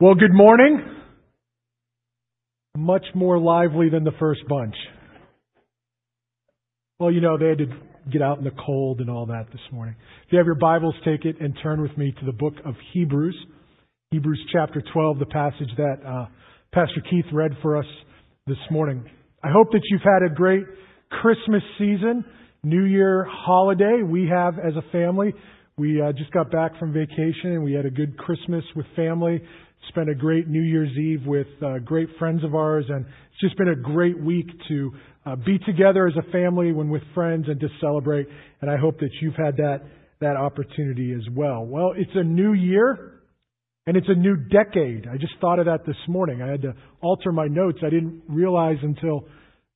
Well, good morning. Much more lively than the first bunch. Well, you know, they had to get out in the cold and all that this morning. If you have your Bibles, take it and turn with me to the book of Hebrews. Hebrews chapter 12, the passage that uh, Pastor Keith read for us this morning. I hope that you've had a great Christmas season, New Year holiday. We have as a family. We uh, just got back from vacation and we had a good Christmas with family spent a great New Year's Eve with uh, great friends of ours, and it's just been a great week to uh, be together as a family when with friends and to celebrate. And I hope that you've had that that opportunity as well. Well, it's a new year, and it's a new decade. I just thought of that this morning. I had to alter my notes. I didn't realize until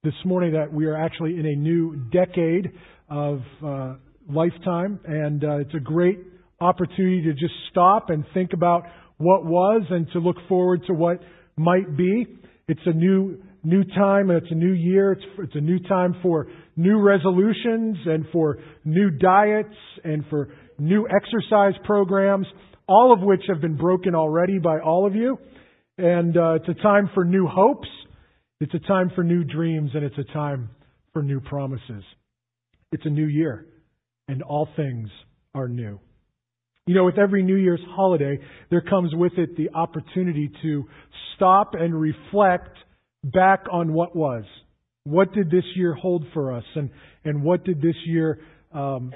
this morning that we are actually in a new decade of uh, lifetime, and uh, it's a great opportunity to just stop and think about what was and to look forward to what might be. It's a new new time and it's a new year. It's, it's a new time for new resolutions and for new diets and for new exercise programs, all of which have been broken already by all of you. And uh, it's a time for new hopes. It's a time for new dreams and it's a time for new promises. It's a new year and all things are new. You know, with every New Year's holiday, there comes with it the opportunity to stop and reflect back on what was. What did this year hold for us, and and what did this year um,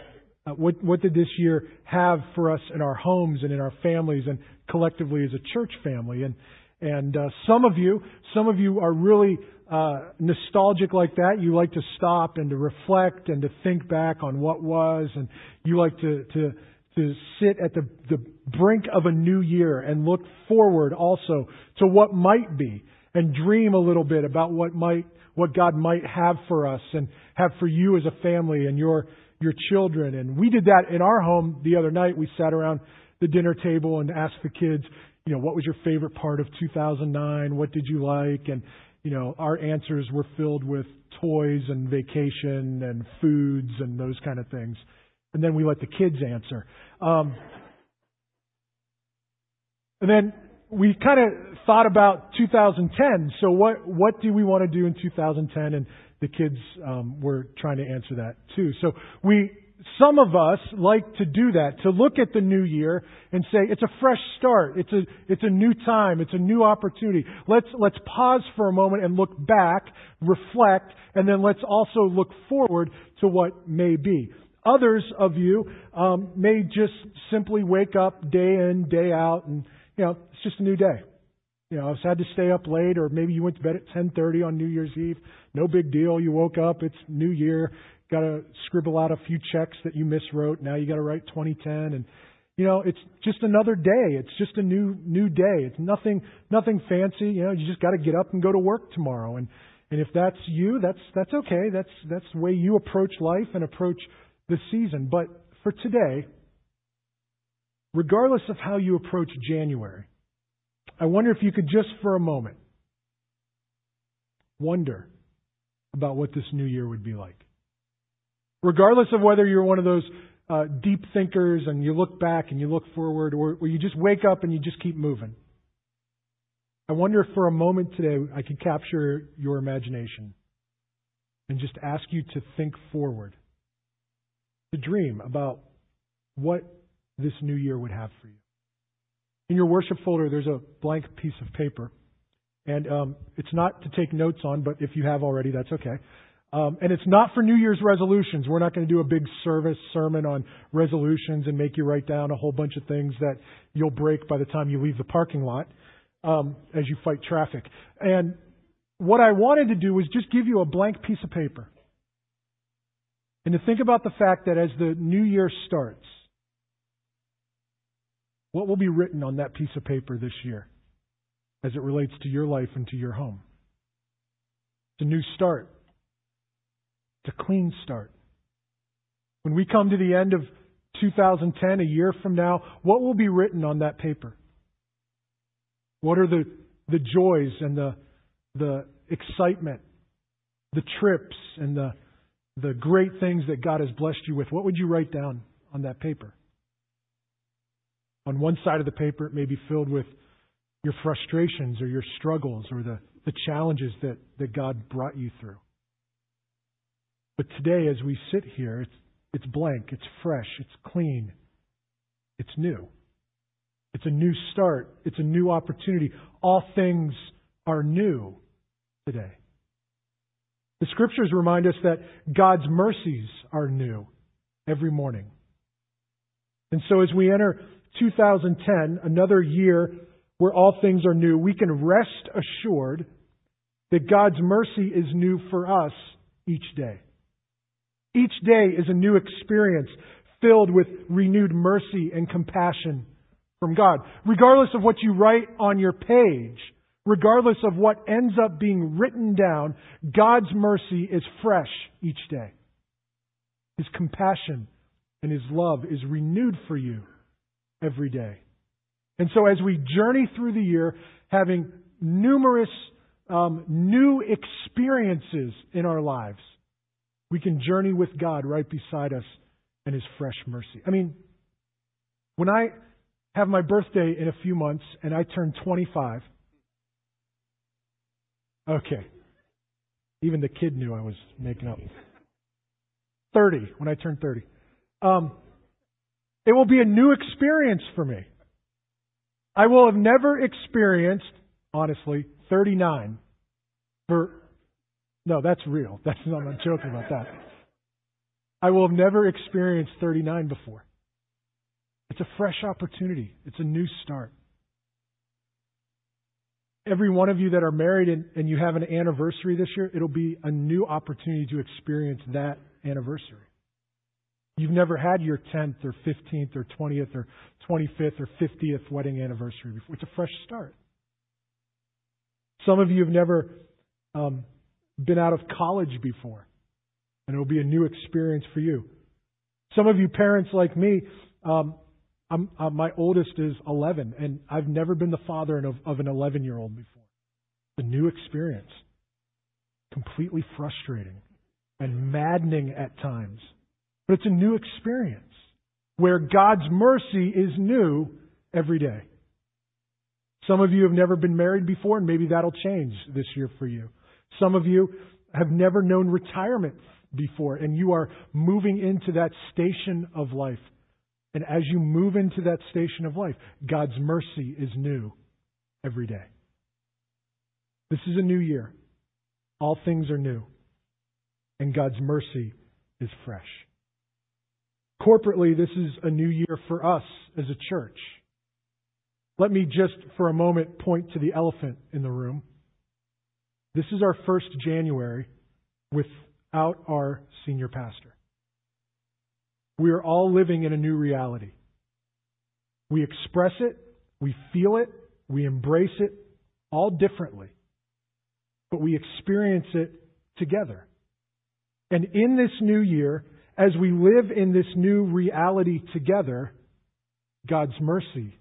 uh, what what did this year have for us in our homes and in our families and collectively as a church family? And and uh, some of you, some of you are really uh, nostalgic like that. You like to stop and to reflect and to think back on what was, and you like to to to sit at the, the brink of a new year and look forward also to what might be and dream a little bit about what might what God might have for us and have for you as a family and your your children. And we did that in our home the other night. We sat around the dinner table and asked the kids, you know, what was your favorite part of 2009? What did you like? And you know, our answers were filled with toys and vacation and foods and those kind of things and then we let the kids answer. Um, and then we kind of thought about 2010. So what what do we want to do in 2010? And the kids um, were trying to answer that too. So we some of us like to do that to look at the new year and say it's a fresh start it's a it's a new time it's a new opportunity let's let's pause for a moment and look back reflect and then let's also look forward to what may be Others of you um, may just simply wake up day in, day out, and you know it's just a new day. You know, I had to stay up late, or maybe you went to bed at 10:30 on New Year's Eve. No big deal. You woke up. It's New Year. Got to scribble out a few checks that you miswrote. Now you got to write 2010, and you know it's just another day. It's just a new new day. It's nothing nothing fancy. You know, you just got to get up and go to work tomorrow. And and if that's you, that's that's okay. That's that's the way you approach life and approach this season. But for today, regardless of how you approach January, I wonder if you could just for a moment wonder about what this new year would be like. Regardless of whether you're one of those uh, deep thinkers and you look back and you look forward, or, or you just wake up and you just keep moving. I wonder if for a moment today I could capture your imagination and just ask you to think forward to dream about what this new year would have for you. In your worship folder, there's a blank piece of paper. And um, it's not to take notes on, but if you have already, that's okay. Um, and it's not for New Year's resolutions. We're not going to do a big service sermon on resolutions and make you write down a whole bunch of things that you'll break by the time you leave the parking lot um, as you fight traffic. And what I wanted to do was just give you a blank piece of paper. And to think about the fact that as the new year starts, what will be written on that piece of paper this year as it relates to your life and to your home? It's a new start. It's a clean start. When we come to the end of 2010, a year from now, what will be written on that paper? What are the, the joys and the, the excitement, the trips and the the great things that God has blessed you with, what would you write down on that paper? On one side of the paper, it may be filled with your frustrations or your struggles or the, the challenges that, that God brought you through. But today, as we sit here, it's, it's blank, it's fresh, it's clean, it's new. It's a new start, it's a new opportunity. All things are new today. The scriptures remind us that God's mercies are new every morning. And so as we enter 2010, another year where all things are new, we can rest assured that God's mercy is new for us each day. Each day is a new experience filled with renewed mercy and compassion from God. Regardless of what you write on your page, regardless of what ends up being written down, God's mercy is fresh each day. His compassion and His love is renewed for you every day. And so as we journey through the year, having numerous um, new experiences in our lives, we can journey with God right beside us and His fresh mercy. I mean, when I have my birthday in a few months and I turn 25, okay, even the kid knew I was making up. 30, when I turn 30. Um, it will be a new experience for me. I will have never experienced, honestly, 39 for, no, that's real. That's not, I'm not joking about that. I will have never experienced 39 before. It's a fresh opportunity. It's a new start. Every one of you that are married and, and you have an anniversary this year, it'll be a new opportunity to experience that anniversary. You've never had your 10th or 15th or 20th or 25th or 50th wedding anniversary before. It's a fresh start. Some of you have never um, been out of college before, and it'll be a new experience for you. Some of you parents like me, um, uh, my oldest is 11, and I've never been the father of, of an 11 year old before. It's a new experience, completely frustrating and maddening at times. But it's a new experience where God's mercy is new every day. Some of you have never been married before, and maybe that'll change this year for you. Some of you have never known retirement before, and you are moving into that station of life. And as you move into that station of life, God's mercy is new every day. This is a new year. All things are new. And God's mercy is fresh. Corporately, this is a new year for us as a church. Let me just for a moment point to the elephant in the room. This is our first January without our senior pastor. We are all living in a new reality. We express it, we feel it, we embrace it all differently, but we experience it together. And in this new year, as we live in this new reality together, God's mercy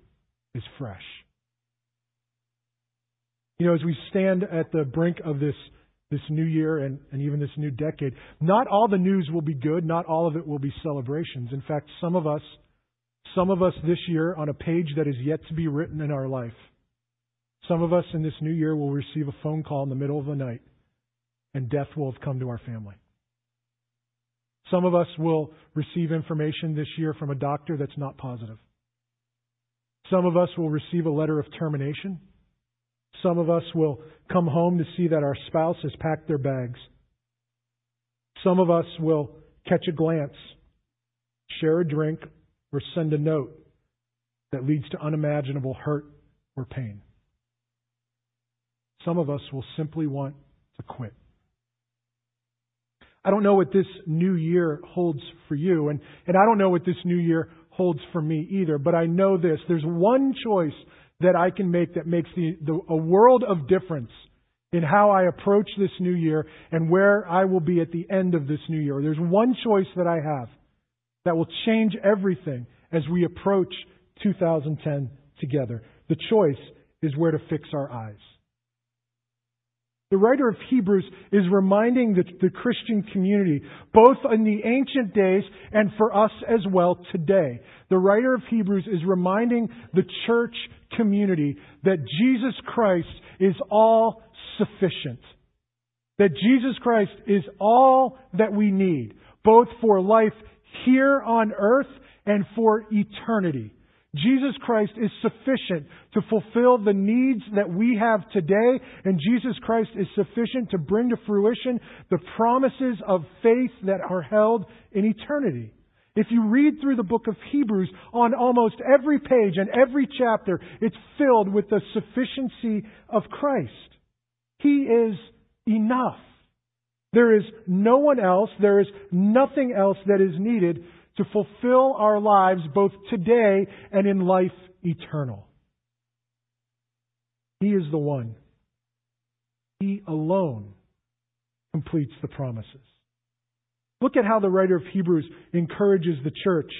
is fresh. You know, as we stand at the brink of this, this new year and, and even this new decade, not all the news will be good, not all of it will be celebrations. In fact, some of us, some of us this year on a page that is yet to be written in our life, some of us in this new year will receive a phone call in the middle of the night and death will have come to our family. Some of us will receive information this year from a doctor that's not positive. Some of us will receive a letter of termination. Some of us will come home to see that our spouse has packed their bags. Some of us will catch a glance, share a drink, or send a note that leads to unimaginable hurt or pain. Some of us will simply want to quit. I don't know what this new year holds for you, and, and I don't know what this new year holds for me either, but I know this. There's one choice that I can make that makes the, the, a world of difference in how I approach this new year and where I will be at the end of this new year. There's one choice that I have that will change everything as we approach 2010 together. The choice is where to fix our eyes. The writer of Hebrews is reminding the, the, Christian community, both in the ancient days and for us as well today. The writer of Hebrews is reminding the church community that Jesus Christ is all sufficient. That Jesus Christ is all that we need, both for life here on earth and for eternity. Jesus Christ is sufficient to fulfill the needs that we have today, and Jesus Christ is sufficient to bring to fruition the promises of faith that are held in eternity. If you read through the book of Hebrews, on almost every page and every chapter, it's filled with the sufficiency of Christ. He is enough. There is no one else, there is nothing else that is needed to fulfill our lives both today and in life eternal. He is the one. He alone completes the promises. Look at how the writer of Hebrews encourages the church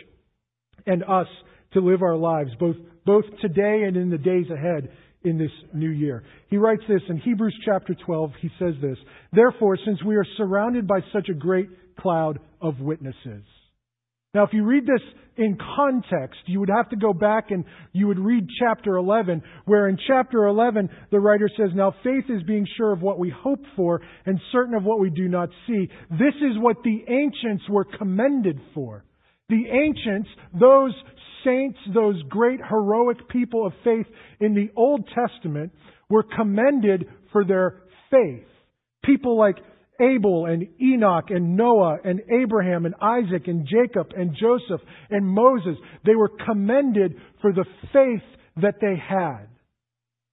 and us to live our lives both, both today and in the days ahead in this new year. He writes this in Hebrews chapter 12. He says this, Therefore, since we are surrounded by such a great cloud of witnesses, now, if you read this in context, you would have to go back and you would read chapter 11, where in chapter 11, the writer says, Now faith is being sure of what we hope for and certain of what we do not see. This is what the ancients were commended for. The ancients, those saints, those great heroic people of faith in the Old Testament, were commended for their faith. People like Abel and Enoch and Noah and Abraham and Isaac and Jacob and Joseph and Moses. They were commended for the faith that they had.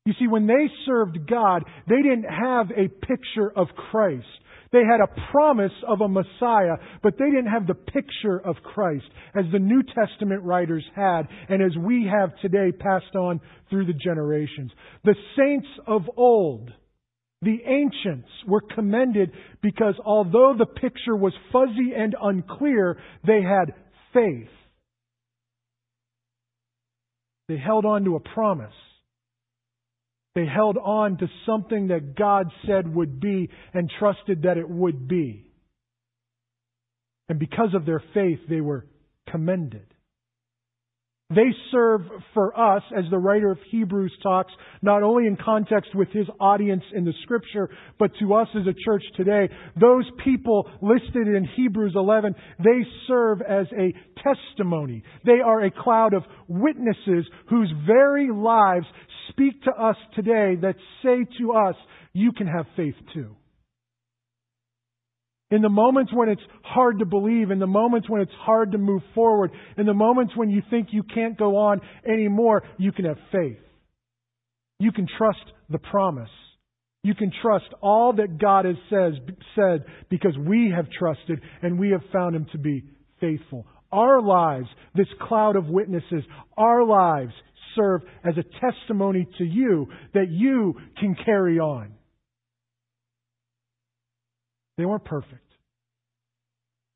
You see, when they served God, they didn't have a picture of Christ. They had a promise of a Messiah, but they didn't have the picture of Christ as the New Testament writers had and as we have today passed on through the generations. The saints of old, the ancients were commended because although the picture was fuzzy and unclear, they had faith. They held on to a promise. They held on to something that God said would be and trusted that it would be. And because of their faith, they were commended. They serve for us, as the writer of Hebrews talks, not only in context with his audience in the scripture, but to us as a church today. Those people listed in Hebrews 11, they serve as a testimony. They are a cloud of witnesses whose very lives speak to us today that say to us, you can have faith too. In the moments when it's hard to believe, in the moments when it's hard to move forward, in the moments when you think you can't go on anymore, you can have faith. You can trust the promise. You can trust all that God has says, said because we have trusted and we have found Him to be faithful. Our lives, this cloud of witnesses, our lives serve as a testimony to you that you can carry on. They weren't perfect.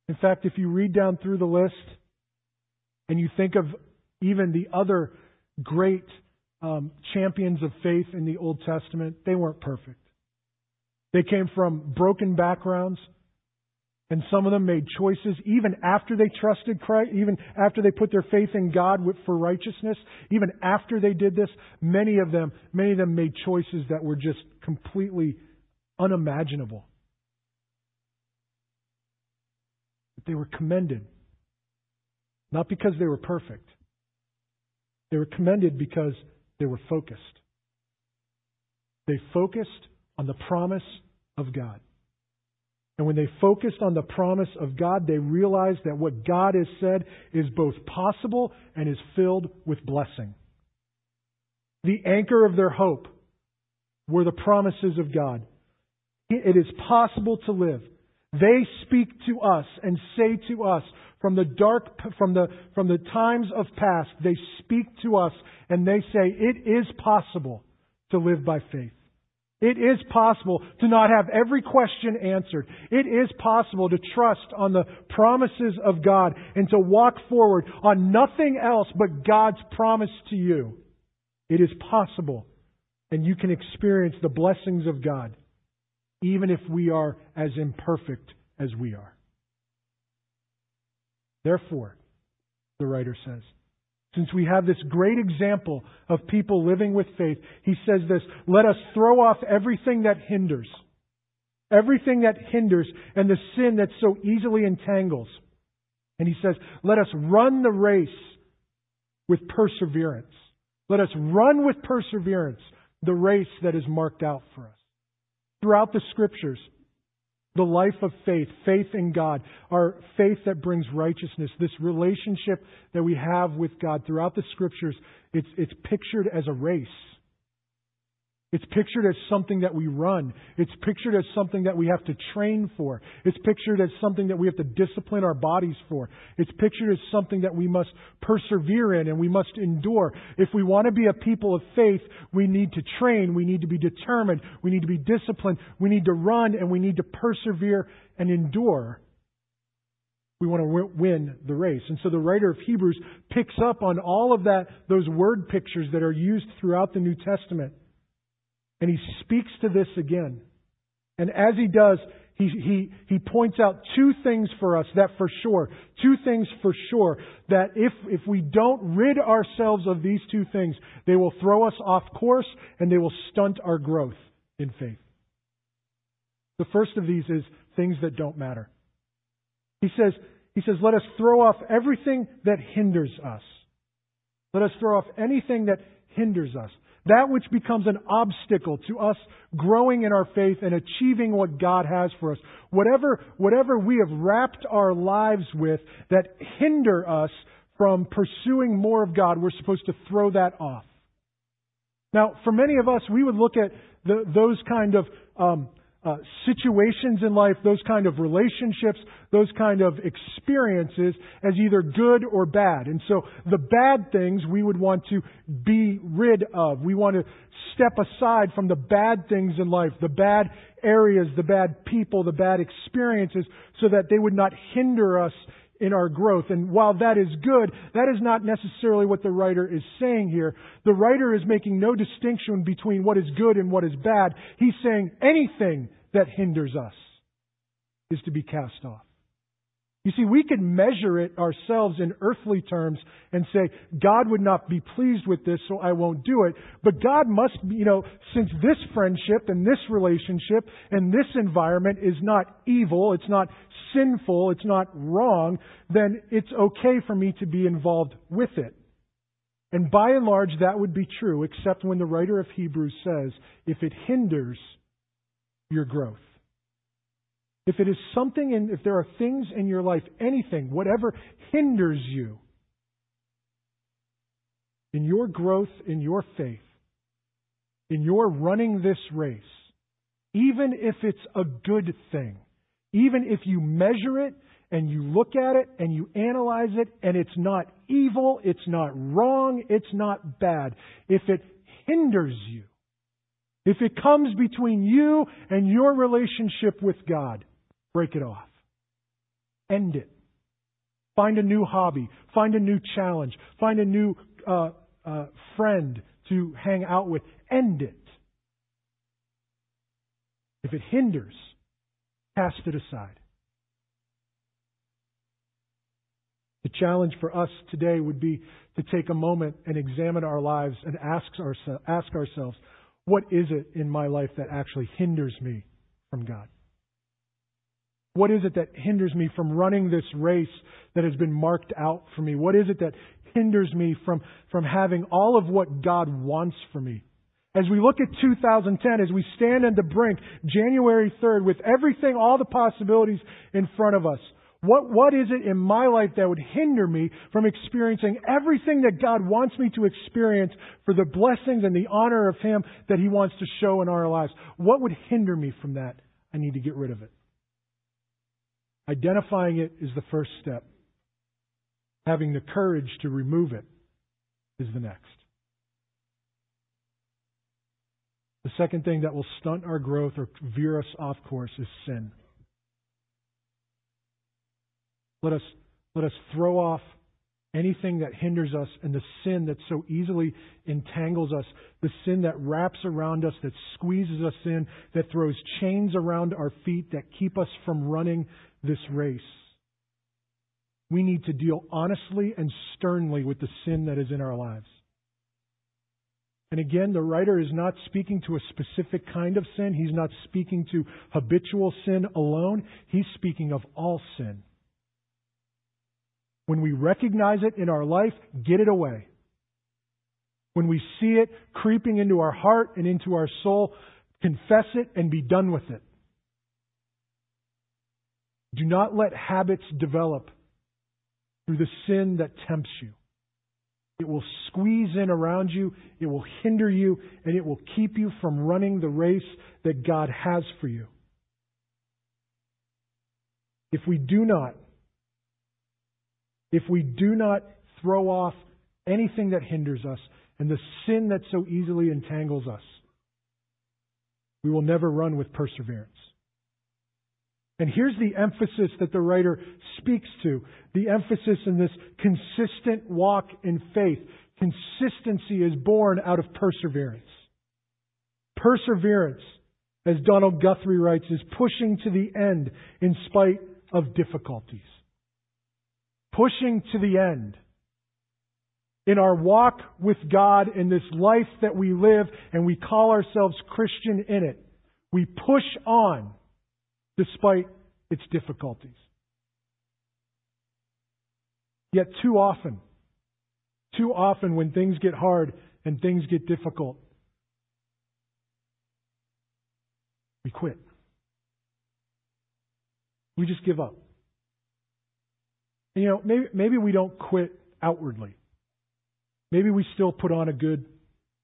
In fact, if you read down through the list and you think of even the other great um, champions of faith in the Old Testament, they weren't perfect. They came from broken backgrounds, and some of them made choices even after they trusted Christ, even after they put their faith in God for righteousness, even after they did this, many of them, many of them made choices that were just completely unimaginable. They were commended. Not because they were perfect. They were commended because they were focused. They focused on the promise of God. And when they focused on the promise of God, they realized that what God has said is both possible and is filled with blessing. The anchor of their hope were the promises of God. It is possible to live they speak to us and say to us from the dark, from the, from the times of past, they speak to us and they say, it is possible to live by faith. It is possible to not have every question answered. It is possible to trust on the promises of God and to walk forward on nothing else but God's promise to you. It is possible. And you can experience the blessings of God even if we are as imperfect as we are. Therefore, the writer says, since we have this great example of people living with faith, he says this, let us throw off everything that hinders. Everything that hinders and the sin that so easily entangles. And he says, let us run the race with perseverance. Let us run with perseverance the race that is marked out for us. Throughout the scriptures, the life of faith, faith in God, our faith that brings righteousness, this relationship that we have with God throughout the scriptures, it's, it's pictured as a race. It's pictured as something that we run. It's pictured as something that we have to train for. It's pictured as something that we have to discipline our bodies for. It's pictured as something that we must persevere in and we must endure. If we want to be a people of faith, we need to train. We need to be determined. We need to be disciplined. We need to run and we need to persevere and endure. We want to win the race. And so the writer of Hebrews picks up on all of that, those word pictures that are used throughout the New Testament and he speaks to this again. And as he does, he, he, he points out two things for us that for sure, two things for sure, that if, if we don't rid ourselves of these two things, they will throw us off course and they will stunt our growth in faith. The first of these is things that don't matter. He says, he says, let us throw off everything that hinders us. Let us throw off anything that hinders us. That which becomes an obstacle to us growing in our faith and achieving what God has for us. Whatever, whatever we have wrapped our lives with that hinder us from pursuing more of God, we're supposed to throw that off. Now, for many of us, we would look at the, those kind of um, uh, situations in life, those kind of relationships, those kind of experiences as either good or bad. And so the bad things we would want to be rid of. We want to step aside from the bad things in life, the bad areas, the bad people, the bad experiences, so that they would not hinder us in our growth. And while that is good, that is not necessarily what the writer is saying here. The writer is making no distinction between what is good and what is bad. He's saying anything that hinders us is to be cast off. You see, we could measure it ourselves in earthly terms and say, God would not be pleased with this, so I won't do it. But God must, you know, since this friendship and this relationship and this environment is not evil, it's not sinful, it's not wrong, then it's okay for me to be involved with it. And by and large, that would be true, except when the writer of Hebrews says, if it hinders your growth. If it is something, and if there are things in your life, anything, whatever hinders you in your growth, in your faith, in your running this race, even if it's a good thing, even if you measure it and you look at it and you analyze it and it's not evil, it's not wrong, it's not bad, if it hinders you, if it comes between you and your relationship with God, break it off. End it. Find a new hobby. Find a new challenge. Find a new uh, uh, friend to hang out with. End it. If it hinders, cast it aside. The challenge for us today would be to take a moment and examine our lives and ask, ask ourselves, what is it in my life that actually hinders me from God? What is it that hinders me from running this race that has been marked out for me? What is it that hinders me from, from having all of what God wants for me? As we look at 2010, as we stand on the brink, January 3rd, with everything, all the possibilities in front of us, what, what is it in my life that would hinder me from experiencing everything that God wants me to experience for the blessings and the honor of Him that He wants to show in our lives? What would hinder me from that? I need to get rid of it. Identifying it is the first step. Having the courage to remove it is the next. The second thing that will stunt our growth or veer us off course is sin. Let us, let us throw off anything that hinders us and the sin that so easily entangles us, the sin that wraps around us, that squeezes us in, that throws chains around our feet, that keep us from running this race. we need to deal honestly and sternly with the sin that is in our lives. And again, the writer is not speaking to a specific kind of sin. He's not speaking to habitual sin alone. He's speaking of all sin. When we recognize it in our life, get it away. When we see it creeping into our heart and into our soul, confess it and be done with it. Do not let habits develop through the sin that tempts you. It will squeeze in around you, it will hinder you, and it will keep you from running the race that God has for you. If we do not, if we do not throw off anything that hinders us and the sin that so easily entangles us, we will never run with perseverance. And here's the emphasis that the writer speaks to the emphasis in this consistent walk in faith. Consistency is born out of perseverance. Perseverance, as Donald Guthrie writes, is pushing to the end in spite of difficulties. Pushing to the end. In our walk with God, in this life that we live, and we call ourselves Christian in it, we push on despite its difficulties. Yet too often, too often when things get hard and things get difficult, we quit. We just give up. And, you know, maybe, maybe we don't quit outwardly. Maybe we still put on a good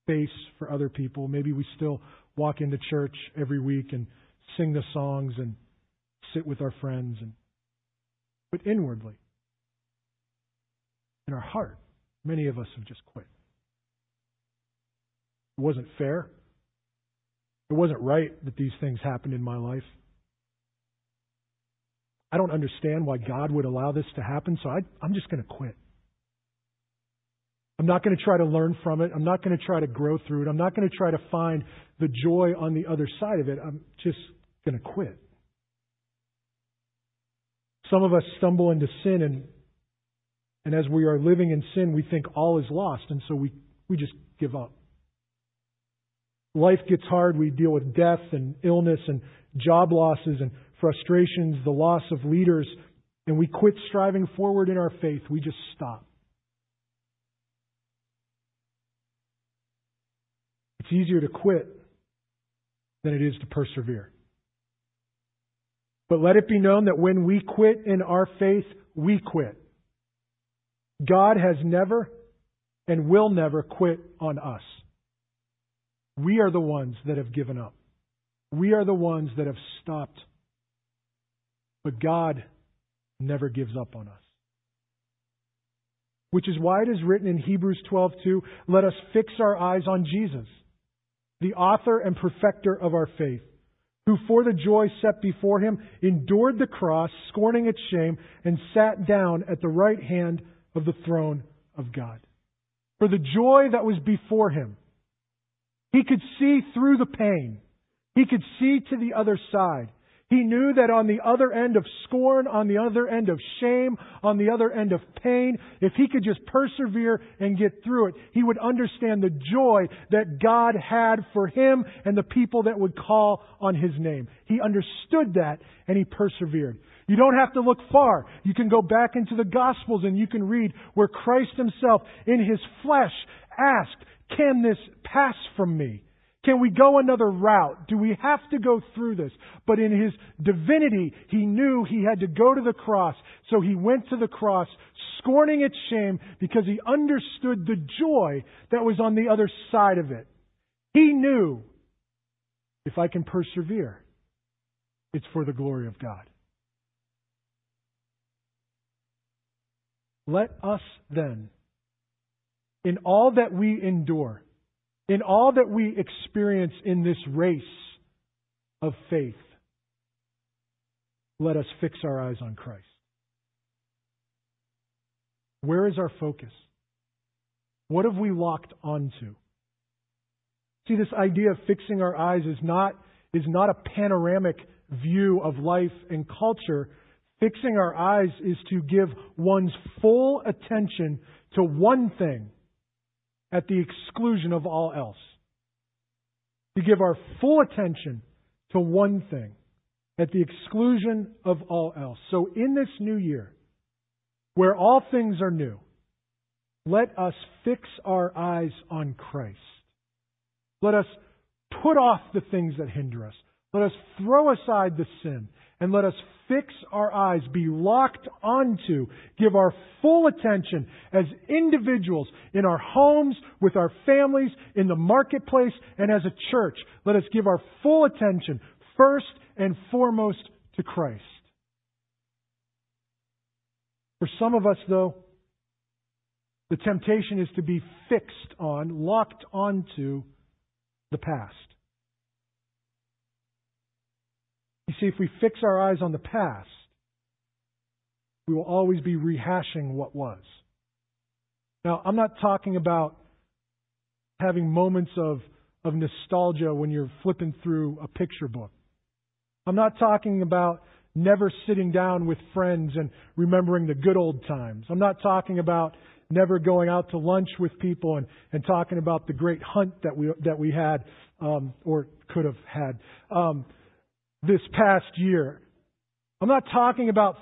face for other people. Maybe we still walk into church every week and sing the songs and sit with our friends and but inwardly in our heart many of us have just quit it wasn't fair it wasn't right that these things happened in my life i don't understand why god would allow this to happen so I, i'm just going to quit I'm not going to try to learn from it. I'm not going to try to grow through it. I'm not going to try to find the joy on the other side of it. I'm just going to quit. Some of us stumble into sin, and, and as we are living in sin, we think all is lost, and so we, we just give up. Life gets hard. We deal with death and illness and job losses and frustrations, the loss of leaders, and we quit striving forward in our faith. We just stop. It's easier to quit than it is to persevere. But let it be known that when we quit in our faith, we quit. God has never and will never quit on us. We are the ones that have given up. We are the ones that have stopped. But God never gives up on us. Which is why it is written in Hebrews 12:2, let us fix our eyes on Jesus, the author and perfecter of our faith who for the joy set before him endured the cross, scorning its shame, and sat down at the right hand of the throne of God. For the joy that was before him, he could see through the pain. He could see to the other side. He knew that on the other end of scorn, on the other end of shame, on the other end of pain, if he could just persevere and get through it, he would understand the joy that God had for him and the people that would call on his name. He understood that and he persevered. You don't have to look far. You can go back into the Gospels and you can read where Christ himself in his flesh asked, can this pass from me? Can we go another route? Do we have to go through this? But in his divinity, he knew he had to go to the cross. So he went to the cross, scorning its shame because he understood the joy that was on the other side of it. He knew if I can persevere, it's for the glory of God. Let us then, in all that we endure, in all that we experience in this race of faith, let us fix our eyes on Christ. Where is our focus? What have we locked onto? See, this idea of fixing our eyes is not, is not a panoramic view of life and culture. Fixing our eyes is to give one's full attention to one thing at the exclusion of all else. To give our full attention to one thing at the exclusion of all else. So in this new year, where all things are new, let us fix our eyes on Christ. Let us put off the things that hinder us. Let us throw aside the sin and let us fix our eyes, be locked onto, give our full attention as individuals in our homes, with our families, in the marketplace, and as a church. Let us give our full attention first and foremost to Christ. For some of us, though, the temptation is to be fixed on, locked onto the past. You see, if we fix our eyes on the past, we will always be rehashing what was. Now, I'm not talking about having moments of, of nostalgia when you're flipping through a picture book. I'm not talking about never sitting down with friends and remembering the good old times. I'm not talking about never going out to lunch with people and, and talking about the great hunt that we that we had um, or could have had um, this past year. I'm not talking about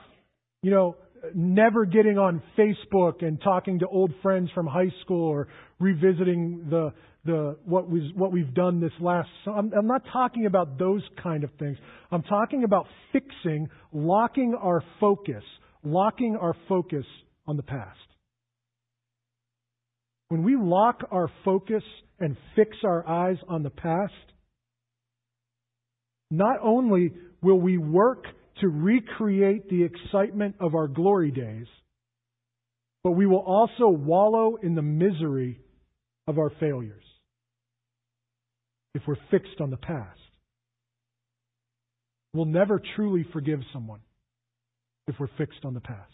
you know never getting on Facebook and talking to old friends from high school or revisiting the the what was what we've done this last. I'm, I'm not talking about those kind of things. I'm talking about fixing, locking our focus, locking our focus on the past. When we lock our focus and fix our eyes on the past, not only will we work to recreate the excitement of our glory days, but we will also wallow in the misery of our failures if we're fixed on the past. We'll never truly forgive someone if we're fixed on the past.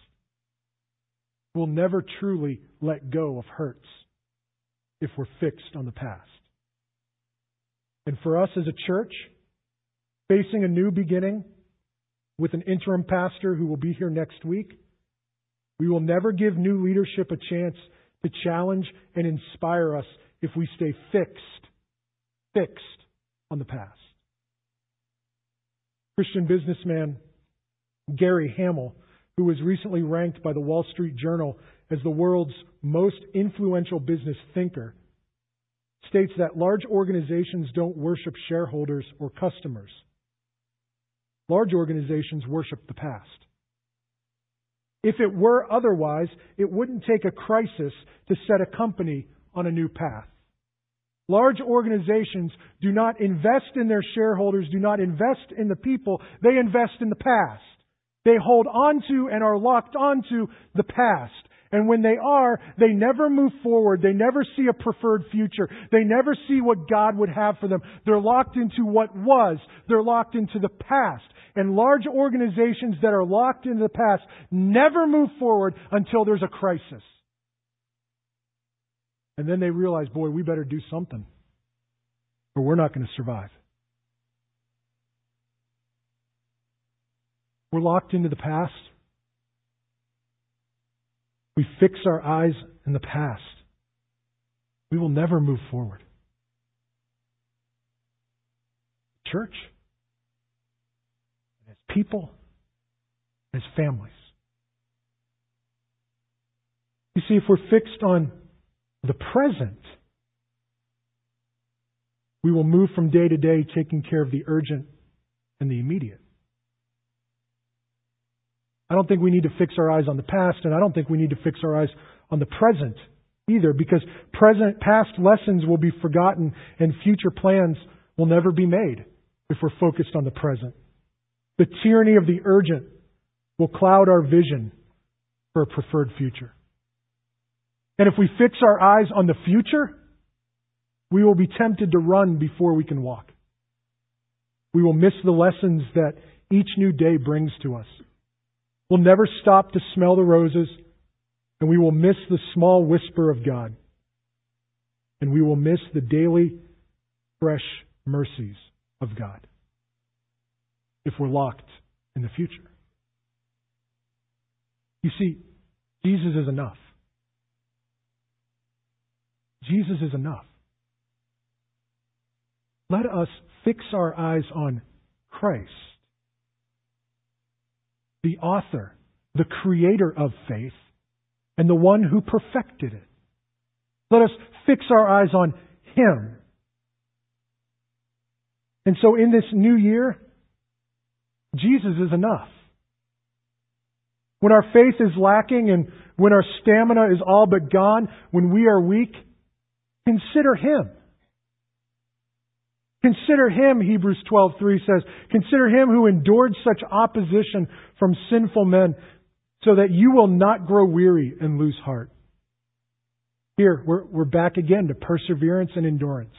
We'll never truly let go of hurts if we're fixed on the past. And for us as a church, facing a new beginning with an interim pastor who will be here next week, we will never give new leadership a chance to challenge and inspire us if we stay fixed, fixed on the past. Christian businessman Gary Hamel, who was recently ranked by the Wall Street Journal as the world's most influential business thinker, states that large organizations don't worship shareholders or customers. Large organizations worship the past. If it were otherwise, it wouldn't take a crisis to set a company on a new path. Large organizations do not invest in their shareholders, do not invest in the people, they invest in the past. They hold on to and are locked onto the past. And when they are, they never move forward. They never see a preferred future. They never see what God would have for them. They're locked into what was. They're locked into the past. And large organizations that are locked into the past never move forward until there's a crisis. And then they realize, boy, we better do something or we're not going to survive. We're locked into the past. We fix our eyes in the past. We will never move forward. Church, people, as families. You see, if we're fixed on the present, we will move from day to day taking care of the urgent and the immediate. I don't think we need to fix our eyes on the past, and I don't think we need to fix our eyes on the present either, because present, past lessons will be forgotten and future plans will never be made if we're focused on the present. The tyranny of the urgent will cloud our vision for a preferred future. And if we fix our eyes on the future, we will be tempted to run before we can walk. We will miss the lessons that each new day brings to us. We'll never stop to smell the roses, and we will miss the small whisper of God. And we will miss the daily, fresh mercies of God if we're locked in the future. You see, Jesus is enough. Jesus is enough. Let us fix our eyes on Christ, the author, the creator of faith, and the one who perfected it. Let us fix our eyes on Him. And so in this new year, Jesus is enough. When our faith is lacking and when our stamina is all but gone, when we are weak, consider Him. Consider him, Hebrews 12:3 says, consider him who endured such opposition from sinful men so that you will not grow weary and lose heart. Here, we're, we're back again to perseverance and endurance.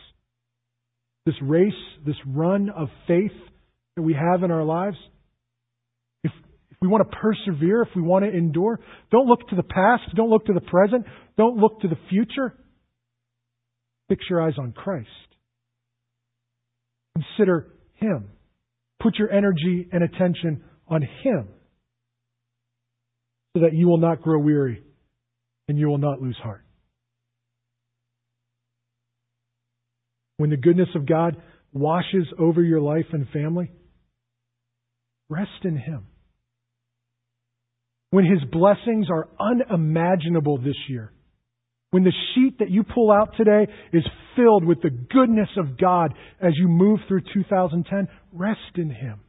This race, this run of faith that we have in our lives, if, if we want to persevere, if we want to endure, don't look to the past, don't look to the present, don't look to the future. Fix your eyes on Christ. Consider Him. Put your energy and attention on Him so that you will not grow weary and you will not lose heart. When the goodness of God washes over your life and family, rest in Him. When His blessings are unimaginable this year, when the sheet that you pull out today is filled with the goodness of God as you move through 2010, rest in Him.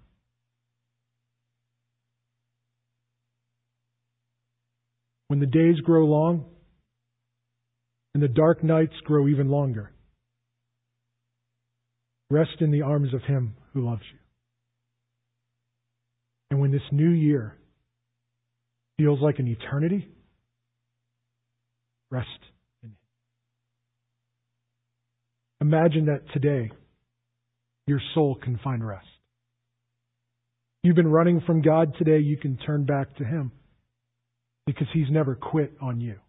When the days grow long and the dark nights grow even longer, rest in the arms of Him who loves you. And when this new year feels like an eternity, rest in Him. Imagine that today your soul can find rest. You've been running from God today, you can turn back to Him because He's never quit on you.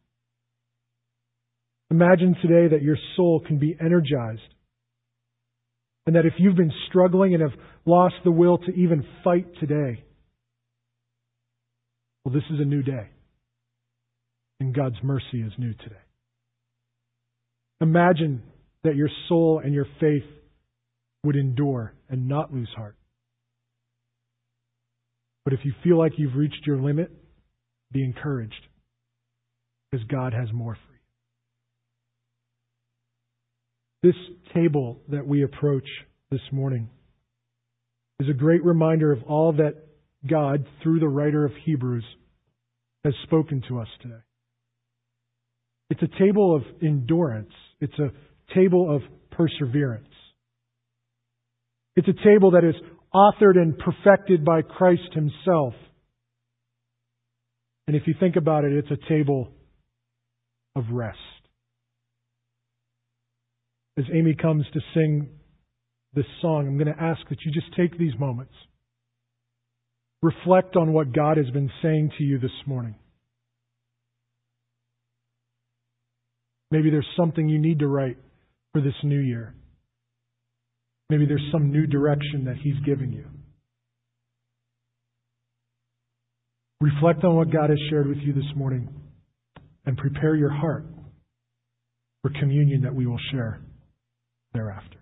Imagine today that your soul can be energized and that if you've been struggling and have lost the will to even fight today, well, this is a new day. And God's mercy is new today. Imagine that your soul and your faith would endure and not lose heart. But if you feel like you've reached your limit, be encouraged because God has more for you. This table that we approach this morning is a great reminder of all that God, through the writer of Hebrews, has spoken to us today. It's a table of endurance. It's a table of perseverance. It's a table that is authored and perfected by Christ Himself. And if you think about it, it's a table of rest. As Amy comes to sing this song, I'm going to ask that you just take these moments. Reflect on what God has been saying to you this morning. Maybe there's something you need to write for this new year. Maybe there's some new direction that He's giving you. Reflect on what God has shared with you this morning and prepare your heart for communion that we will share thereafter.